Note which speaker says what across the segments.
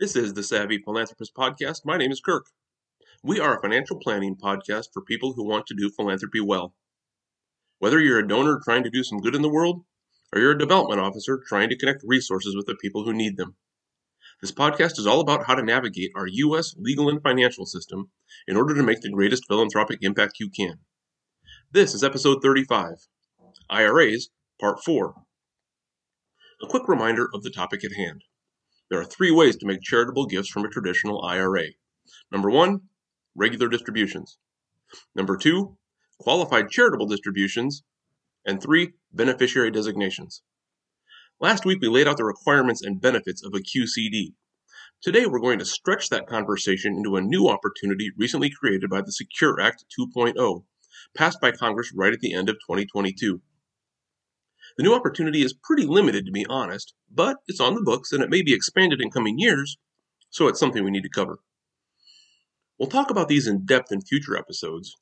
Speaker 1: This is the Savvy Philanthropist Podcast. My name is Kirk. We are a financial planning podcast for people who want to do philanthropy well. Whether you're a donor trying to do some good in the world, or you're a development officer trying to connect resources with the people who need them. This podcast is all about how to navigate our U.S. legal and financial system in order to make the greatest philanthropic impact you can. This is episode 35 IRAs, Part 4. A quick reminder of the topic at hand. There are three ways to make charitable gifts from a traditional IRA. Number one, regular distributions. Number two, qualified charitable distributions. And three, beneficiary designations. Last week we laid out the requirements and benefits of a QCD. Today we're going to stretch that conversation into a new opportunity recently created by the Secure Act 2.0, passed by Congress right at the end of 2022. The new opportunity is pretty limited, to be honest, but it's on the books and it may be expanded in coming years, so it's something we need to cover. We'll talk about these in depth in future episodes,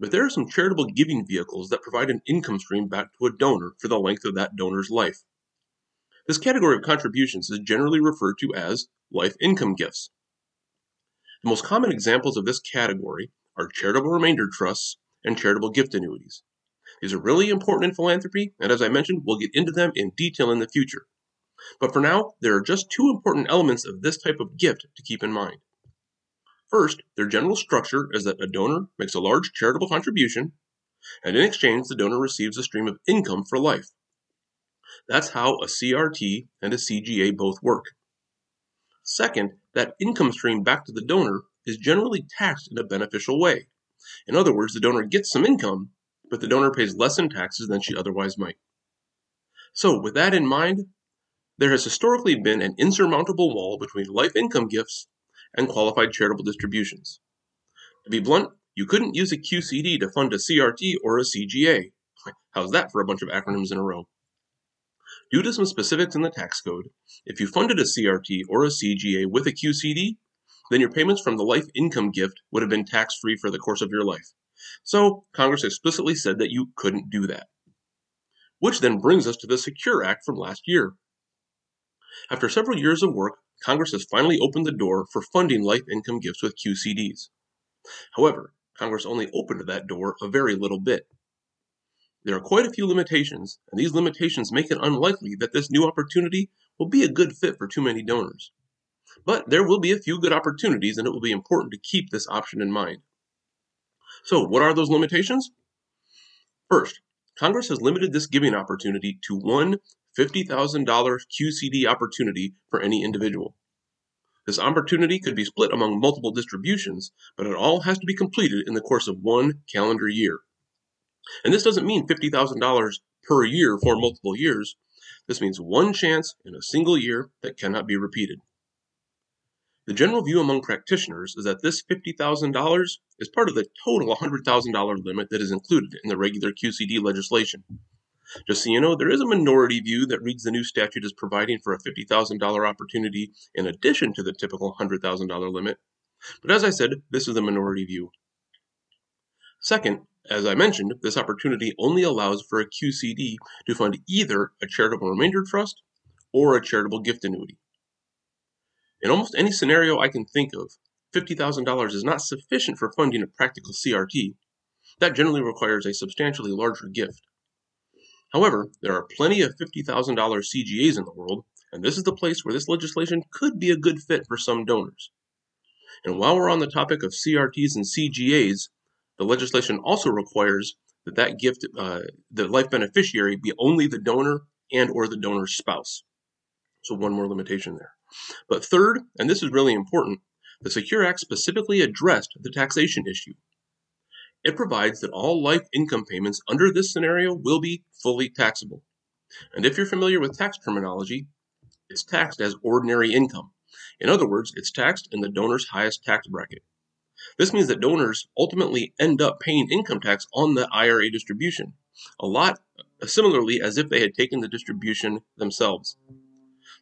Speaker 1: but there are some charitable giving vehicles that provide an income stream back to a donor for the length of that donor's life. This category of contributions is generally referred to as life income gifts. The most common examples of this category are charitable remainder trusts and charitable gift annuities. These are really important in philanthropy, and as I mentioned, we'll get into them in detail in the future. But for now, there are just two important elements of this type of gift to keep in mind. First, their general structure is that a donor makes a large charitable contribution, and in exchange, the donor receives a stream of income for life. That's how a CRT and a CGA both work. Second, that income stream back to the donor is generally taxed in a beneficial way. In other words, the donor gets some income, but the donor pays less in taxes than she otherwise might. So, with that in mind, there has historically been an insurmountable wall between life income gifts and qualified charitable distributions. To be blunt, you couldn't use a QCD to fund a CRT or a CGA. How's that for a bunch of acronyms in a row? Due to some specifics in the tax code, if you funded a CRT or a CGA with a QCD, then your payments from the life income gift would have been tax free for the course of your life. So Congress explicitly said that you couldn't do that. Which then brings us to the Secure Act from last year. After several years of work, Congress has finally opened the door for funding life income gifts with QCDs. However, Congress only opened that door a very little bit. There are quite a few limitations, and these limitations make it unlikely that this new opportunity will be a good fit for too many donors. But there will be a few good opportunities, and it will be important to keep this option in mind. So, what are those limitations? First, Congress has limited this giving opportunity to one $50,000 QCD opportunity for any individual. This opportunity could be split among multiple distributions, but it all has to be completed in the course of one calendar year. And this doesn't mean $50,000 per year for multiple years. This means one chance in a single year that cannot be repeated. The general view among practitioners is that this $50,000 is part of the total $100,000 limit that is included in the regular QCD legislation. Just so you know, there is a minority view that reads the new statute as providing for a $50,000 opportunity in addition to the typical $100,000 limit. But as I said, this is the minority view. Second, as I mentioned, this opportunity only allows for a QCD to fund either a charitable remainder trust or a charitable gift annuity. In almost any scenario I can think of, $50,000 is not sufficient for funding a practical CRT. That generally requires a substantially larger gift. However, there are plenty of $50,000 CGAs in the world, and this is the place where this legislation could be a good fit for some donors. And while we're on the topic of CRTs and CGAs, the legislation also requires that that gift, uh, the life beneficiary, be only the donor and or the donor's spouse. So one more limitation there. But third, and this is really important, the Secure Act specifically addressed the taxation issue. It provides that all life income payments under this scenario will be fully taxable. And if you're familiar with tax terminology, it's taxed as ordinary income. In other words, it's taxed in the donor's highest tax bracket. This means that donors ultimately end up paying income tax on the IRA distribution, a lot similarly as if they had taken the distribution themselves.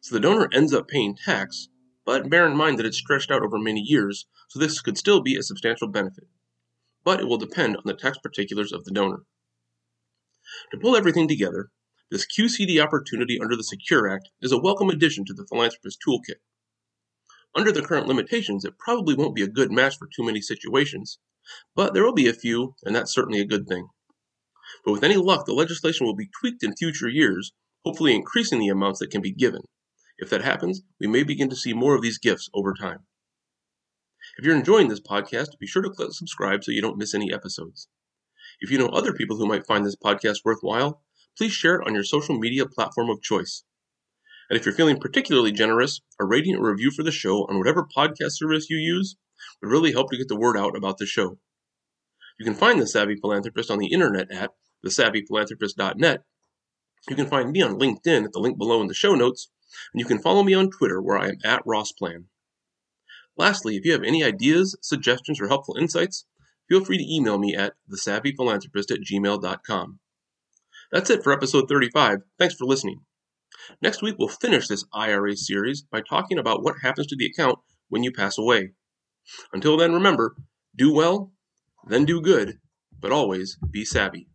Speaker 1: So the donor ends up paying tax, but bear in mind that it's stretched out over many years, so this could still be a substantial benefit. But it will depend on the tax particulars of the donor. To pull everything together, this QCD opportunity under the Secure Act is a welcome addition to the philanthropist toolkit. Under the current limitations, it probably won't be a good match for too many situations, but there will be a few, and that's certainly a good thing. But with any luck, the legislation will be tweaked in future years, hopefully increasing the amounts that can be given. If that happens, we may begin to see more of these gifts over time. If you're enjoying this podcast, be sure to click subscribe so you don't miss any episodes. If you know other people who might find this podcast worthwhile, please share it on your social media platform of choice. And if you're feeling particularly generous, a rating or review for the show on whatever podcast service you use would really help to get the word out about the show. You can find The Savvy Philanthropist on the internet at thesavvyphilanthropist.net. You can find me on LinkedIn at the link below in the show notes, and you can follow me on Twitter where I am at Rossplan. Lastly, if you have any ideas, suggestions, or helpful insights, feel free to email me at thesavvyphilanthropist at gmail.com. That's it for episode 35. Thanks for listening. Next week, we'll finish this IRA series by talking about what happens to the account when you pass away. Until then, remember do well, then do good, but always be savvy.